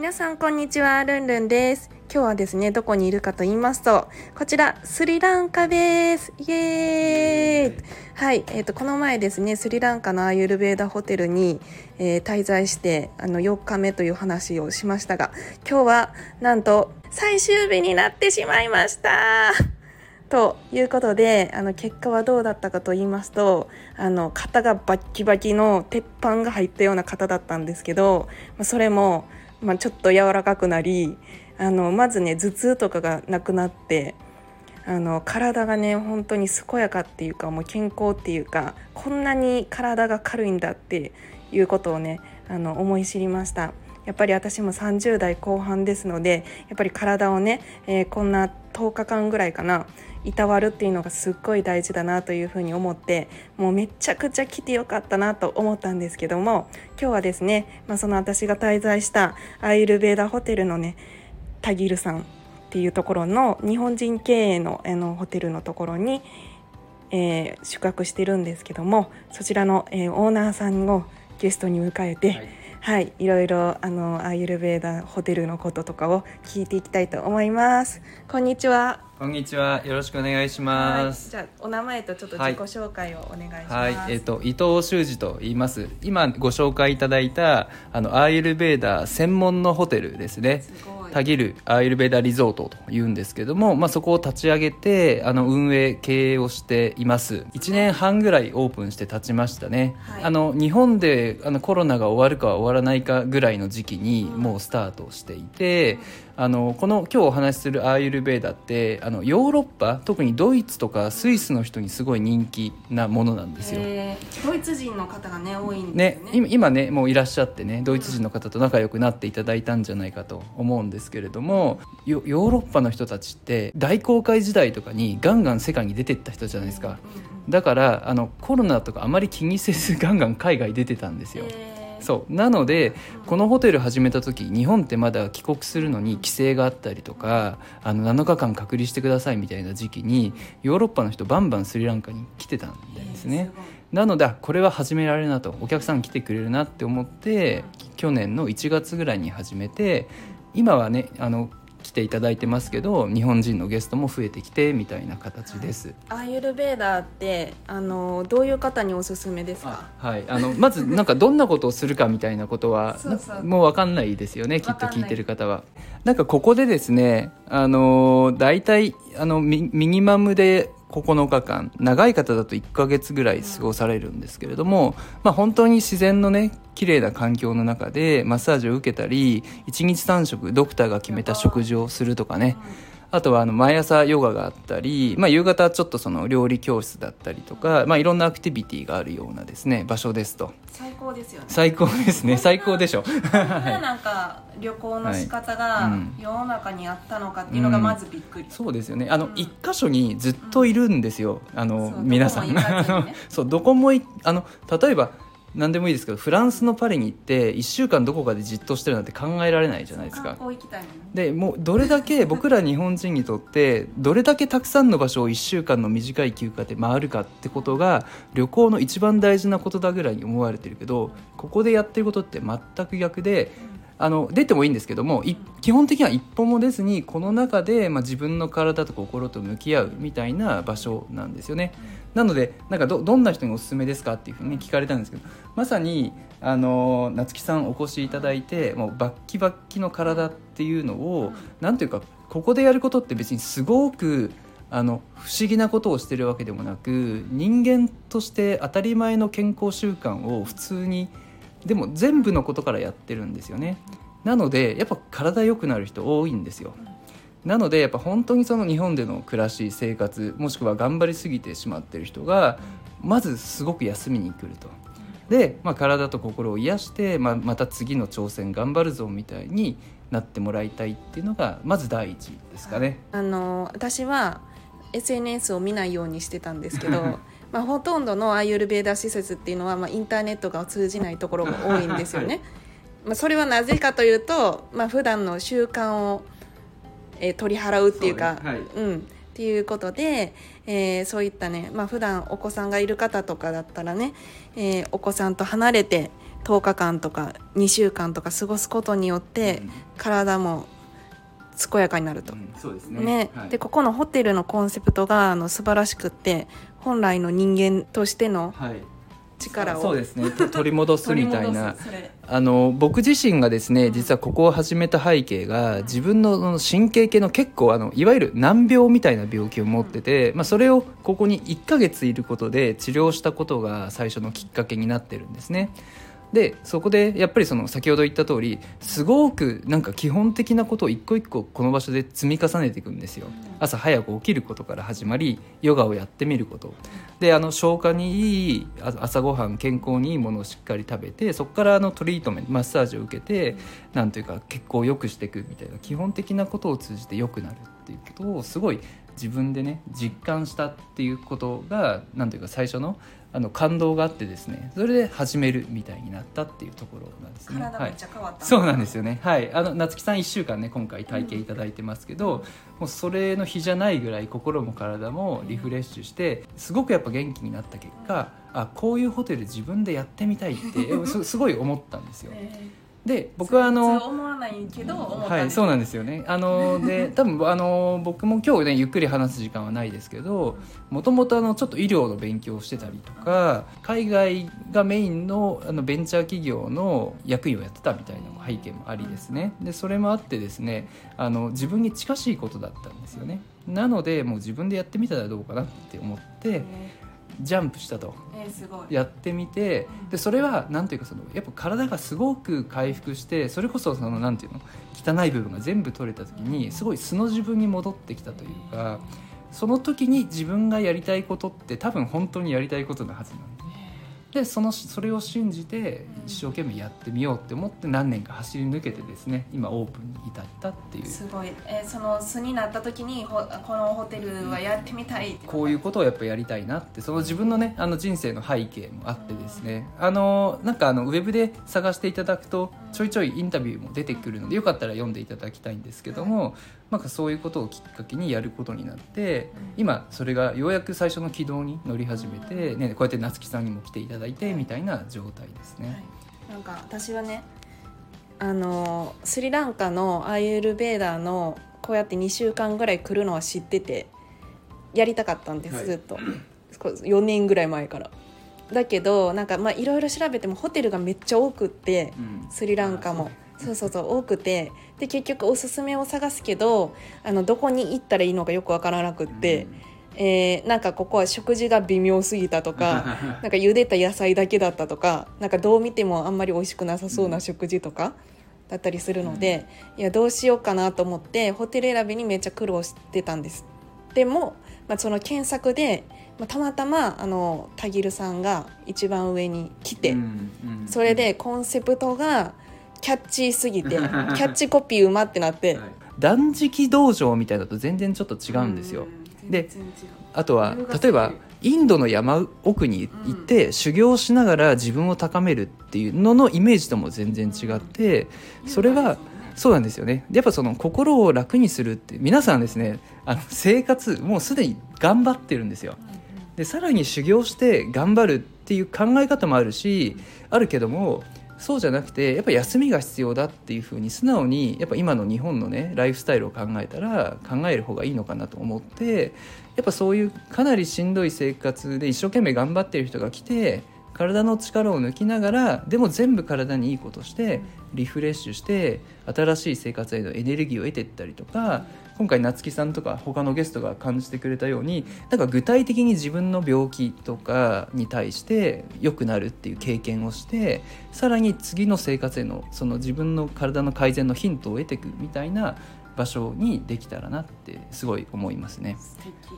皆さんこんにちは、ルンルンです。今日はですね、どこにいるかと言いますと、こちら、スリランカです。イエーイはい、えっ、と、この前ですね、スリランカのアーユルベーダホテルに、えー滞在して、あの、4日目という話をしましたが、今日は、なんと、最終日になってしまいましたということで、あの、結果はどうだったかと言いますと、あの、肩がバッキバキの鉄板が入ったような方だったんですけど、それも、まあ、ちょっと柔らかくなり、あの、まずね、頭痛とかがなくなって、あの、体がね、本当に健やかっていうか、もう健康っていうか、こんなに体が軽いんだっていうことをね、あの、思い知りました。やっぱり私も30代後半ですのでやっぱり体をね、えーこんな10日間ぐらいかないたわるっていうのがすっごい大事だなというふうに思ってもうめちゃくちゃ来てよかったなと思ったんですけども今日はですね、まあ、その私が滞在したアイルベーダホテルのねタギルさんっていうところの日本人経営のあのホテルのところに、えー宿泊してるんですけどもそちらの、えーオーナーさんをゲストに迎えて、はい、い、ろいろあのアーユルベーダホテルのこととかを聞いていきたいと思います。こんにちは。こんにちは。よろしくお願いしはい、ます。じゃあお名前とちょっと自己紹介をお願いします。はい、えっ、と伊藤修二と言います。今ご紹介いただいたあのアーユルベーダ専門のホテルですね。すごい。タギルアーユルベーダリゾートというんですけども、まあ、そこを立ち上げてあの運営経営をしています1年半ぐらいオープンして経ちましたね、はいあの日本であのコロナが終わるか終わらないかぐらいの時期にうんもうスタートしていて、あのこの今日お話しするアーユルベーダってあのヨーロッパ特にドイツとかスイスの人にすごい人気なものなんですよ、えー。ドイツ人の方がね多いんでねすね。今今ねもういらっしゃってねドイツ人の方と仲良くなっていただいたんじゃないかと思うんですけれどもヨヨーロッパの人たちって大航海時代とかにガンガン世界に出てった人じゃないですか。だからあのコロナとかあまり気にせずガンガン海外出てたんですよ、えーそう。なのでうんこのホテル始めた時日本ってまだ帰国するのに規制があったりとかあの7日間隔離してくださいみたいな時期にヨーロッパの人バンバンスリランカに来てたんですね、えーすごい。なのであこれは始められるなとお客さん来てくれるなって思って去年の1月ぐらいに始めて今はねあの来ていただいてますけど日本人のゲストも増えてきてみたいな形です。アーユルベーダーってあのどういう方におすすめですか？はい、あのまずなんかどんなことをするかみたいなことはもう分かんないですよねきっと聞いてる方は。なんかここでですねあの大体あのミミニマムで9日間長い方だと1ヶ月ぐらい過ごされるんですけれども、まあ、本当に自然のね綺麗な環境の中でマッサージを受けたり1日3食ドクターが決めた食事をするとかねあとはあの毎朝ヨガがあったり、まあ、夕方ちょっとその料理教室だったりとか、まあ、いろんなアクティビティがあるようなですね場所ですと。最高ですよね。最高ですね。最高でしょ。ななんか旅行の仕方が世の中にあったのかっていうのがまずびっくり。そうですよね。あの、うん。一箇所にずっといるんですよ、あの皆さん。そうどこもいあの例えば何でもいいですけどフランスのパリに行って1週間どこかでじっとしてるなんて考えられないじゃないです観か光行きたいもんね。でもうどれだけ 僕ら日本人にとってどれだけたくさんの場所を1週間の短い休暇で回るかってことが旅行の一番大事なことだぐらいに思われてるけどここでやってることって全く逆であの出てもいいんですけどもい基本的には一歩も出ずにこの中で、まあ、自分の体と心と向き合うみたいな場所なんですよね。なのでなんかどどんな人におすすめですかっていうふうに聞かれたんですけどまさにあの夏木さんお越しいただいてもうバッキバッキの体っていうのをなんというかここでやることって別にすごくあの不思議なことをしてるわけでもなく人間として当たり前の健康習慣を普通にでも全部のことからやってるんですよね。なのでやっぱ体良くなる人多いんですよ。なのでやっぱ本当にその日本での暮らし生活もしくは頑張りすぎてしまってる人がまずすごく休みに来るとで、まあ、体と心を癒して、まあ、また次の挑戦頑張るぞみたいになってもらいたいっていうのがまず第一ですかね。あの私は SNS を見ないようにしてたんですけど まあほとんどのアーユルベーダ施設っていうのは、まあ、インターネットが通じないところが多いんですよね。まあそれはなぜかというと、まあ普段の習慣を、えー取り払うっていうかねはい。うん、っていうことで、えーそういったね、まあ普段お子さんがいる方とかだったらね、えーお子さんと離れて10日間とか2週間とか過ごすことによって、うん。体も健やかになると。うんそうですね。ね。はい。でここのホテルのコンセプトがあの素晴らしくって本来の人間としてのはい。力を。そうですね。と取り戻すみたいな 取り戻すそれあの僕自身がですね実はここを始めた背景が自分の神経系の結構あのいわゆる難病みたいな病気を持ってて、まあ、それをここに1ヶ月いることで治療したことが最初のきっかけになってるんですね。でそこでやっぱりその先ほど言った通りすごくなんか基本的なことを一個一個この場所で積み重ねていくんですよ。朝早く起きることから始まりヨガをやってみること。であの消化にいい朝ごはん健康にいいものをしっかり食べてそこからあのトリートメントマッサージを受けてなんというか血行を良くしていくみたいな基本的なことを通じて良くなるっていうことをすごい自分でね実感したっていうことがなんというか最初のあの感動があってですねそれで始めるみたいになったっていうところなんですね。はい。体めっちゃ変わった、そうなんですよね。はい。あの夏木さん1週間ね今回体験いただいてますけど、もうそれの日じゃないぐらい心も体もリフレッシュしてすごくやっぱ元気になった結果あこういうホテル自分でやってみたいって すすごい思ったんですよ。えで僕はあの思わないけどはい、そうなんですよね。あので 多分あの僕も今日ねゆっくり話す時間はないですけど、もともとあのちょっと医療の勉強をしてたりとか、海外がメインのあのベンチャー企業の役員をやってたみたいな背景もありですね。でそれもあってですね、あの自分に近しいことだったんですよね。なのでもう自分でやってみたらどうかなって思ってえジャンプしたと。ーえーすごい。やってみてでそれはなんていうかそのやっぱ体がすごく回復してそれこそそのなんていうの汚い部分が全部取れた時にすごい素の自分に戻ってきたというかその時に自分がやりたいことって多分本当にやりたいことなはずなんででそのそれを信じて一生懸命やってみようって思って何年か走り抜けてですね今オープンに至ったっていう。すごい、えーその素になった時にほこのホテルはやってみたい。こういうことをやっぱやりたいなって。その自分のねあの人生の背景もあってですね。あのなんかあのウェブで探していただくとちょいちょいインタビューも出てくるのでよかったら読んでいただきたいんですけども、なんかそういうことをきっかけにやることになって今それがようやく最初の軌道に乗り始めて、ね、こうやって夏木さんにも来ていただいてみたいな状態ですね。なんか私はねあのスリランカのアーユルベーダーのこうやって2週間ぐらい来るのは知っててやりたかったんです、はい。ずっと。こう4年ぐらい前からだけどなんかまあいろいろ調べてもホテルがめっちゃ多くってうん。スリランカも。そう。そうそう多くて。で結局おすすめを探すけどあのどこに行ったらいいのかよくわからなくって、えーなんかここは食事が微妙すぎたとか なんか茹でた野菜だけだったとかなんかどう見てもあんまり美味しくなさそうな食事とかだったりするので、いやどうしようかなと思ってホテル選びにめっちゃ苦労してたんです。でも、まあ、その検索で、まあ、たまたまあのタギルさんが一番上に来て、うんうん。それでコンセプトがキャッチーすぎて キャッチコピーうまってなって、はい。断食道場みたいだと全然ちょっと違うんですよ。であとは例えばインドの山奥に行って修行しながら自分を高めるっていうののイメージとも全然違ってそれはそうなんですよね。やっぱその心を楽にするって皆さんですねあの生活もうすでに頑張ってるんですよでさらに修行して頑張るっていう考え方もあるしあるけどもそうじゃなくてやっぱ休みが必要だっていうふうに素直にやっぱ今の日本のねライフスタイルを考えたら考える方がいいのかなと思ってやっぱそういうかなりしんどい生活で一生懸命頑張ってる人が来て体の力を抜きながらでも全部体にいいことしてリフレッシュして新しい生活へのエネルギーを得ていったりとか今回夏木さんとか他のゲストが感じてくれたようになんか具体的に自分の病気とかに対して良くなるっていう経験をしてさらに次の生活へのその自分の体の改善のヒントを得ていくみたいな場所にできたらなってすごい思いますね。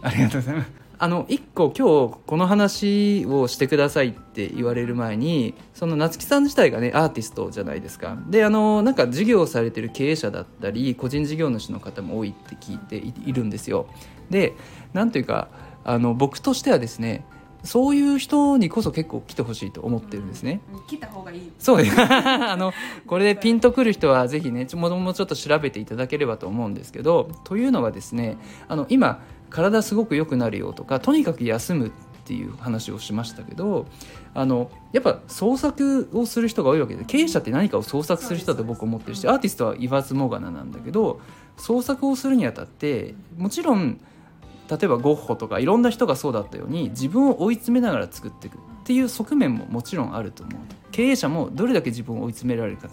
ありがとうございます。あの一個今日この話をしてくださいって言われる前にその夏木さん自体がねアーティストじゃないですかであのなんか事業をされてる経営者だったり個人事業主の方も多いって聞いているんですよでなんというかあの僕としてはですねそういう人にこそ結構来てほしいと思ってるんですね。来た方がいい。そうです。あの、これでピンとくる人はぜひね、ももうちょっと調べていただければと思うんですけど、というのはですね、あの、今、体すごく良くなるよとかとにかく休むっていう話をしましたけどあのやっぱ創作をする人が多いわけで経営者って何かを創作する人だと僕思ってるしアーティストは言わずもがななんだけど創作をするにあたってもちろん例えばゴッホとかいろんな人がそうだったように自分を追い詰めながら作っていくっていう側面ももちろんあると思う。経営者もどれだけ自分を追い詰められるか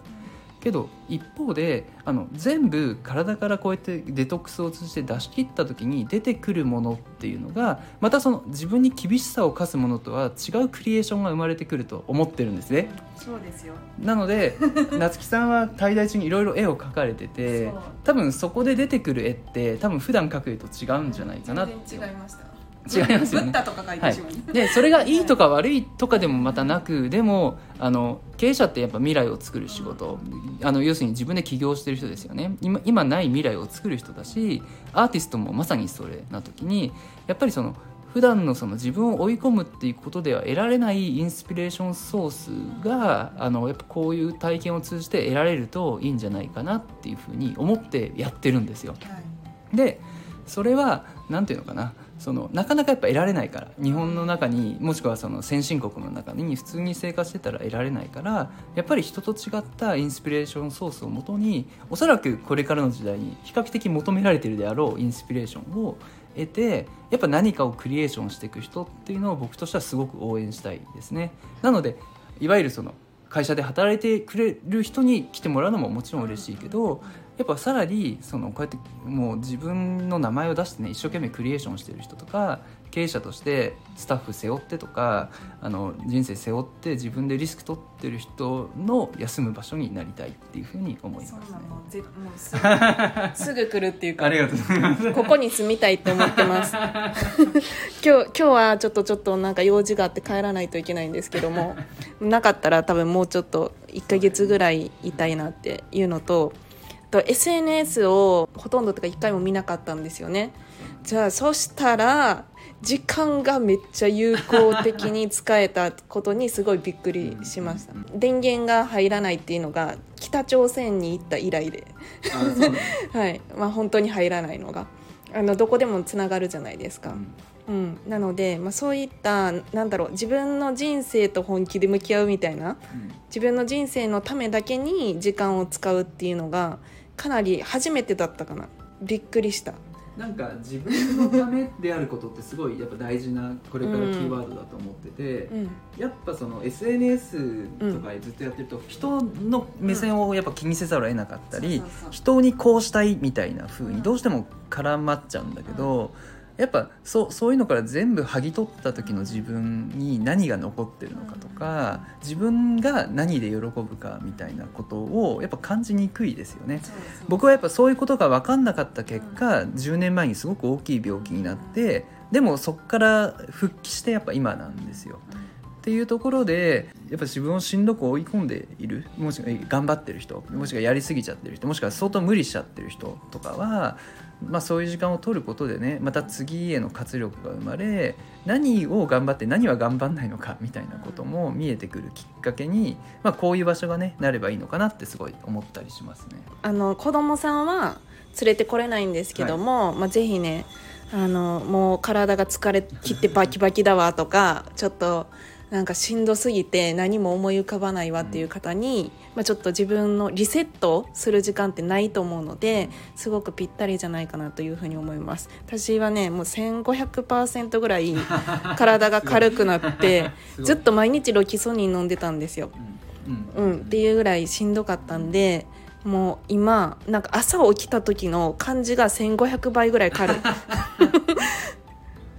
けど一方であの全部体からこうやってデトックスを通じて出し切った時に出てくるものっていうのがまたその自分に厳しさを課すものとは違うクリエーションが生まれてくると思ってるんですね。そうですよ。なので夏木さんは滞在中にいろいろ絵を描かれてて多分そこで出てくる絵って多分普段描く絵と違うんじゃないかなって。全然違いました違いますよね。はい、でそれがいいとか悪いとかでもまたなくでもあの経営者ってやっぱ未来を作る仕事。あの要するに自分で起業してる人ですよね。今今ない未来を作る人だしアーティストもまさにそれな時にやっぱりその普段のその自分を追い込むっていうことでは得られないインスピレーションソースがあのやっぱこういう体験を通じて得られるといいんじゃないかなっていうふうに思ってやってるんですよ。はい、でそれは何て言うのかなそのなかなかやっぱ得られないから日本の中にもしくはその先進国の中に普通に生活してたら得られないからやっぱり人と違ったインスピレーションソースをもとにおそらくこれからの時代に比較的求められてるであろうインスピレーションを得てやっぱ何かをクリエーションしていく人っていうのを僕としてはすごく応援したいですね。なのでいわゆるその会社で働いてくれる人に来てもらうのももちろん嬉しいけどやっぱさらにそのこうやってもう自分の名前を出してね一生懸命クリエーションしてる人とか経営者としてスタッフ背負ってとかあの人生背負って自分でリスク取ってる人の休む場所になりたいっていうふうに思いますね。もう すぐ来るっていうかありがとうございますここに住みたいって思ってます 今日今日はちょっとちょっとなんか用事があって帰らないといけないんですけどもなかったら多分もうちょっと1か月ぐらいいたいなっていうのと。と SNS をほとんどとか1回も見なかったんですよね。じゃあそしたら時間がめっちゃ有効的に使えたことにすごいびっくりしました。電源が入らないっていうのが北朝鮮に行った以来で。はい。まあ本当に入らないのが。あのどこでもつながるじゃないですか、うん、なので、まあ、そういったなんだろう自分の人生と本気で向き合うみたいな、自分の人生のためだけに時間を使うっていうのがかなり初めてだったかな。びっくりした。なんか自分のためであることってすごいやっぱ大事なこれからキーワードだと思ってて、うん、やっぱその SNS とかずっとやってると人の目線をやっぱ気にせざるを得なかったり人にこうしたいみたいな風にどうしても絡まっちゃうんだけど。うんやっぱそうそういうのから全部剥ぎ取った時の自分に何が残ってるのかとか自分が何で喜ぶかみたいなことをやっぱ感じにくいですよね。僕はやっぱそういうことが分かんなかった結果10年前にすごく大きい病気になってでもそこから復帰してやっぱ今なんですよ。っていうところでやっぱ自分をしんどく追い込んでいるもしくは頑張ってる人もしくはやりすぎちゃってる人もしくは相当無理しちゃってる人とかはまあ、そういう時間を取ることでねまた次への活力が生まれ何を頑張って何は頑張んないのかみたいなことも見えてくるきっかけに、まあ、こういう場所がねなればいいのかなってすごい思ったりしますね。あの子供さんは連れてこれないんですけども、はい、まあ、ぜひねあのもう体が疲れ切ってバキバキだわとかちょっとなんかしんどすぎて何も思い浮かばないわっていう方に、まあ、ちょっと自分のリセットする時間ってないと思うのですごくぴったりじゃないかなというふうに思います。私はねもう1500%ぐらい体が軽くなって ずっと毎日ロキソニン飲んでたんですよ、うん、うん、っていうぐらいしんどかったんでもう今なんか朝起きた時の感じが1500倍ぐらい軽い。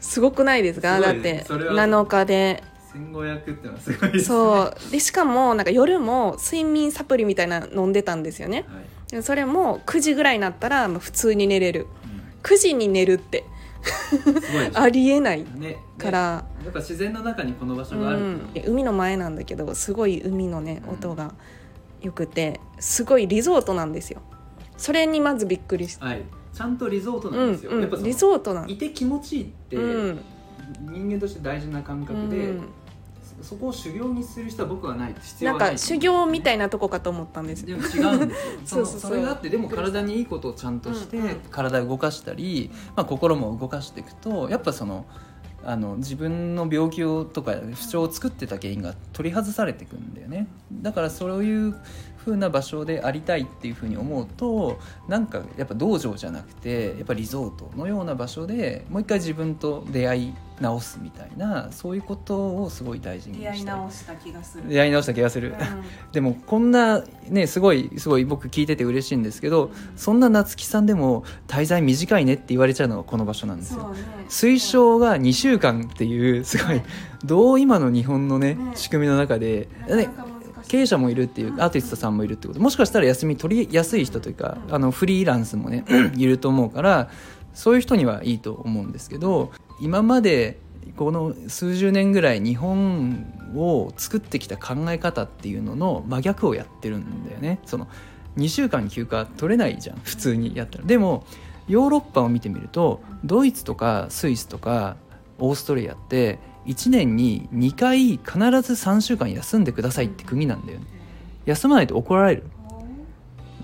すごくないですか？だって7日で1500ってのはすごいです、ね、そう。でしかもなんか夜も睡眠サプリみたいな飲んでたんですよね、はい、それも9時ぐらいになったら普通に寝れる、うん、9時に寝るって。ありえないねから、やっぱ自然の中にこの場所がある。うのは海の前なんだけどすごい海のねうん。音がよくてすごいリゾートなんですよ。それにまずびっくりしたはい、ちゃんとリゾートうんなんですよ、やっぱリゾートなん。いて気持ちいいって、うん。人間として大事な感覚で、うんそそこを修行にする人は僕はない必要なんはないか修行みたいなとこかと思ったんです。でも違うんですよ。そうそうそう。それがあってでも体にいいことをちゃんとして、うん。うん。体を動かしたり、まあ、心も動かしていくとやっぱそのあの自分の病気をとか不調を作ってた原因が取り外されていくんだよね。だからそういう風な場所でありたいっていう風に思うとなんかやっぱ道場じゃなくてやっぱリゾートのような場所でもう一回自分と出会い直すみたいなそういうことをすごい大事にしたいした気がする。出会い直した気がする、でもこんなねすごいすごい僕聞いてて嬉しいんですけどそんな夏木さんでも滞在短いねって言われちゃうのがこの場所なんですよ。推奨が2週間っていうすごいどう今の日本のねね。仕組みの中で、ね、経営者もいるっていうアーティストさんもいるってこともしかしたら休み取りやすい人というかあのフリーランスもね いると思うからそういう人にはいいと思うんですけど今までこの数十年ぐらい日本を作ってきた考え方っていうのの真逆をやってるんだよね。その2週間休暇取れないじゃん普通にやったら。でもヨーロッパを見てみるとドイツとかスイスとかオーストリアって1年に2回必ず3週間休んでくださいって国なんだよね。休まないと怒られる。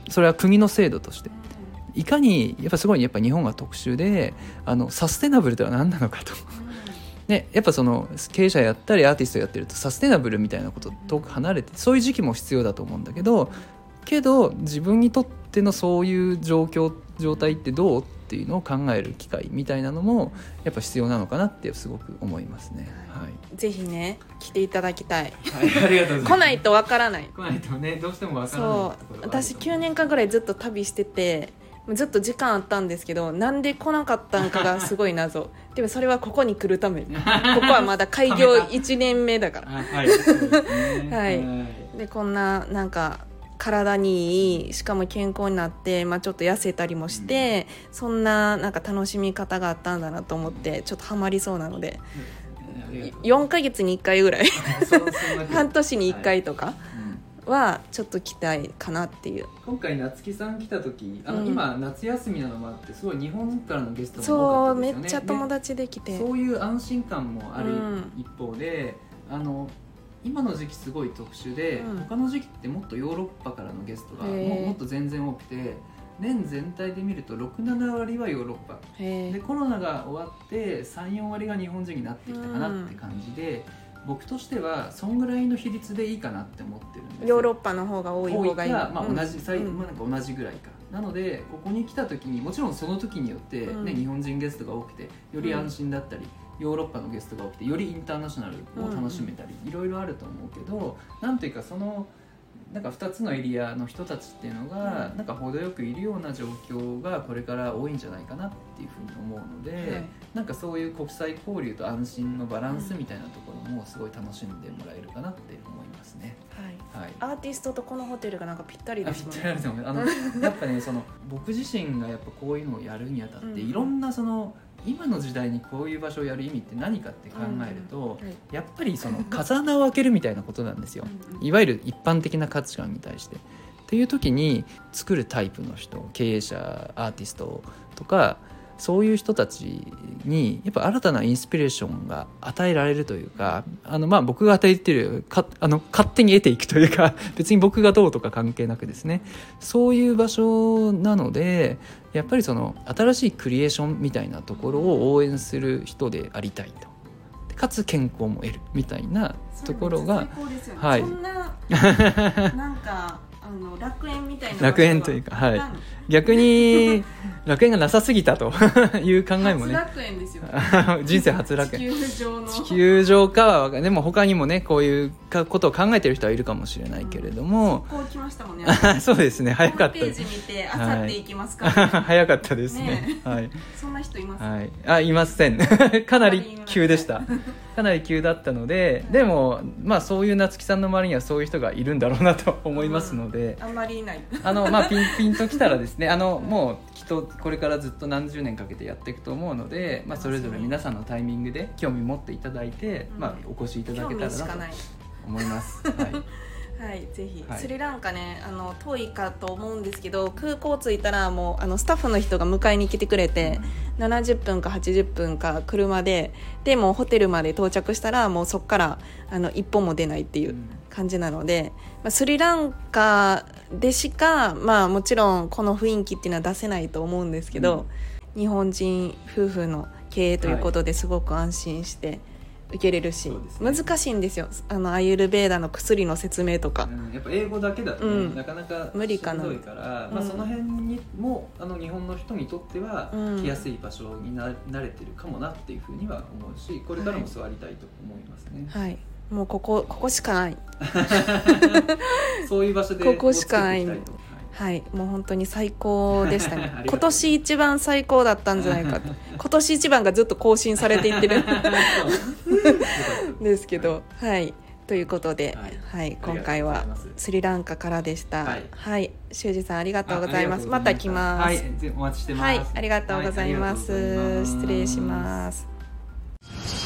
それは国の制度として。いかにやっぱすごいやっぱ日本が特殊であのサステナブルとは何なのかと。ね、やっぱその経営者やったりアーティストやってるとサステナブルみたいなこと遠く離れてそういう時期も必要だと思うんだけどけど自分にとってのそういう状況状態ってどう？っていうのを考える機会みたいなのもやっぱ必要なのかなってすごく思いますね。はい、ぜひね来ていただきたい。はい、ありがとうございます。来ないとわからない。来ないとねどうしてもわからないそう私9年間ぐらいずっと旅しててずっと時間あったんですけどなんで来なかったんかがすごい謎。でもそれはここに来るため。にここはまだ開業 1年目だから。あはい はい。でこんななんか体にいいしかも健康になって、まあ、ちょっと痩せたりもして、そんななんか楽しみ方があったんだなと思ってちょっとハマりそうなので。う4ヶ月に1回ぐらい。半年に1回とかうんはちょっと来たいかなっていう。今回夏木さん来た時あの、うん。今夏休みなのもあってすごい日本からのゲストも多そうめかったですよね。っちゃ友ね達できて、そういう安心感もあるうん。一方で、あの今の時期すごい特殊で、うん。他の時期ってもっとヨーロッパからのゲストがももっと全然多くて年全体で見ると67割はヨーロッパ。でコロナが終わって34割が日本人になってきたかなって感じで、僕としてはそんぐらいの比率でいいかなって思ってるんですヨーロッパの方が多い方がいい。まあ、同じ、最うん。まあ、なんか同じぐらいか。なのでここに来た時にもちろんその時によって、ねうん。日本人ゲストが多くてより安心だったり、ヨーロッパのゲストが多くてよりインターナショナルを楽しめたり、いろいろあると思うけどなんていうかそのなんか2つのエリアの人たちっていうのが、うん。なんか程よくいるような状況がこれから多いんじゃないかなっていうふうに思うので、はい。なんかそういう国際交流と安心のバランスみたいなところもすごい楽しんでもらえるかなって思いますね。はい。はい。アーティストとこのホテルがなんかぴったりですもんったりあると思う。あのやっぱねその僕自身がやっぱこういうのをやるにあたって、うん。いろんなその今の時代にこういう場所をやる意味って何かって考えると、はい。やっぱりその 風穴を開けるみたいなことなんですよ、いわゆる一般的な価値観に対して。っていう時に作るタイプの人経営者アーティストとかそういう人たちにやっぱ新たなインスピレーションが与えられるというかあのまあ僕が与えてるかあの勝手に得ていくというか 別に僕がどうとか関係なくですね。そういう場所なのでやっぱりその新しいクリエーションみたいなところを応援する人でありたいと。でかつ健康も得るみたいなところがねはい。そんな なんかあの楽園みたいな楽園というかはい逆に楽園がなさすぎたと。いう考えも初ね 人生初楽園。地球上かはでも他にもねこういうかことを考えてる人はいるかもしれないけれども、そうですね。早かった。ホームページ見てあさって行きますか、早かったですね。ね。はい、そんな人います、はい、あいません。かなり急でした。かなり急だったのででもまあそういう夏木さんの周りにはそういう人がいるんだろうなと思いますので、あんまりいない。あのまあピンピンときたらですであのもうきっとこれからずっと何十年かけてやっていくと思うので、まあ、それぞれ皆さんのタイミングで興味持っていただいて、うん。まあ、お越しいただ興けたらなと味しかない。思います。はい。はい、ぜひ、はい。スリランカねあの遠いかと思うんですけど空港着いたらもうあのスタッフの人が迎えに来てくれて、70分か80分か車ででもうホテルまで到着したらもうそこからあの一歩も出ないっていう感じなので、まあ、スリランカでしか、まあ、もちろんこの雰囲気っていうのは出せないと思うんですけど、日本人夫婦の経営ということですごく安心して受けれるし、そうですね。難しいんですよ。あのアユルベーダの薬の説明とか。うん。やっぱ英語だけだとね、うん。なかなか無理かな。まあ、その辺にもあの日本の人にとってはうん。来やすい場所にな慣れてるかもなっていうふうには思うしこれからも座りたいと思いますね、はい、もうここここしかない。そういう場所でここしかない。はい、もう本当に最高でしたね。今年一番最高だったんじゃないかと。今年一番がずっと更新されていってる。んですけど。はい。ということで、ははい。い今回はスリランカからでした。はい。はい。修二さんありがとうございます。あまた来ます。はい。ぜお待ちしてます。はい、ありがとうございます,、はいありがとうございます。失礼します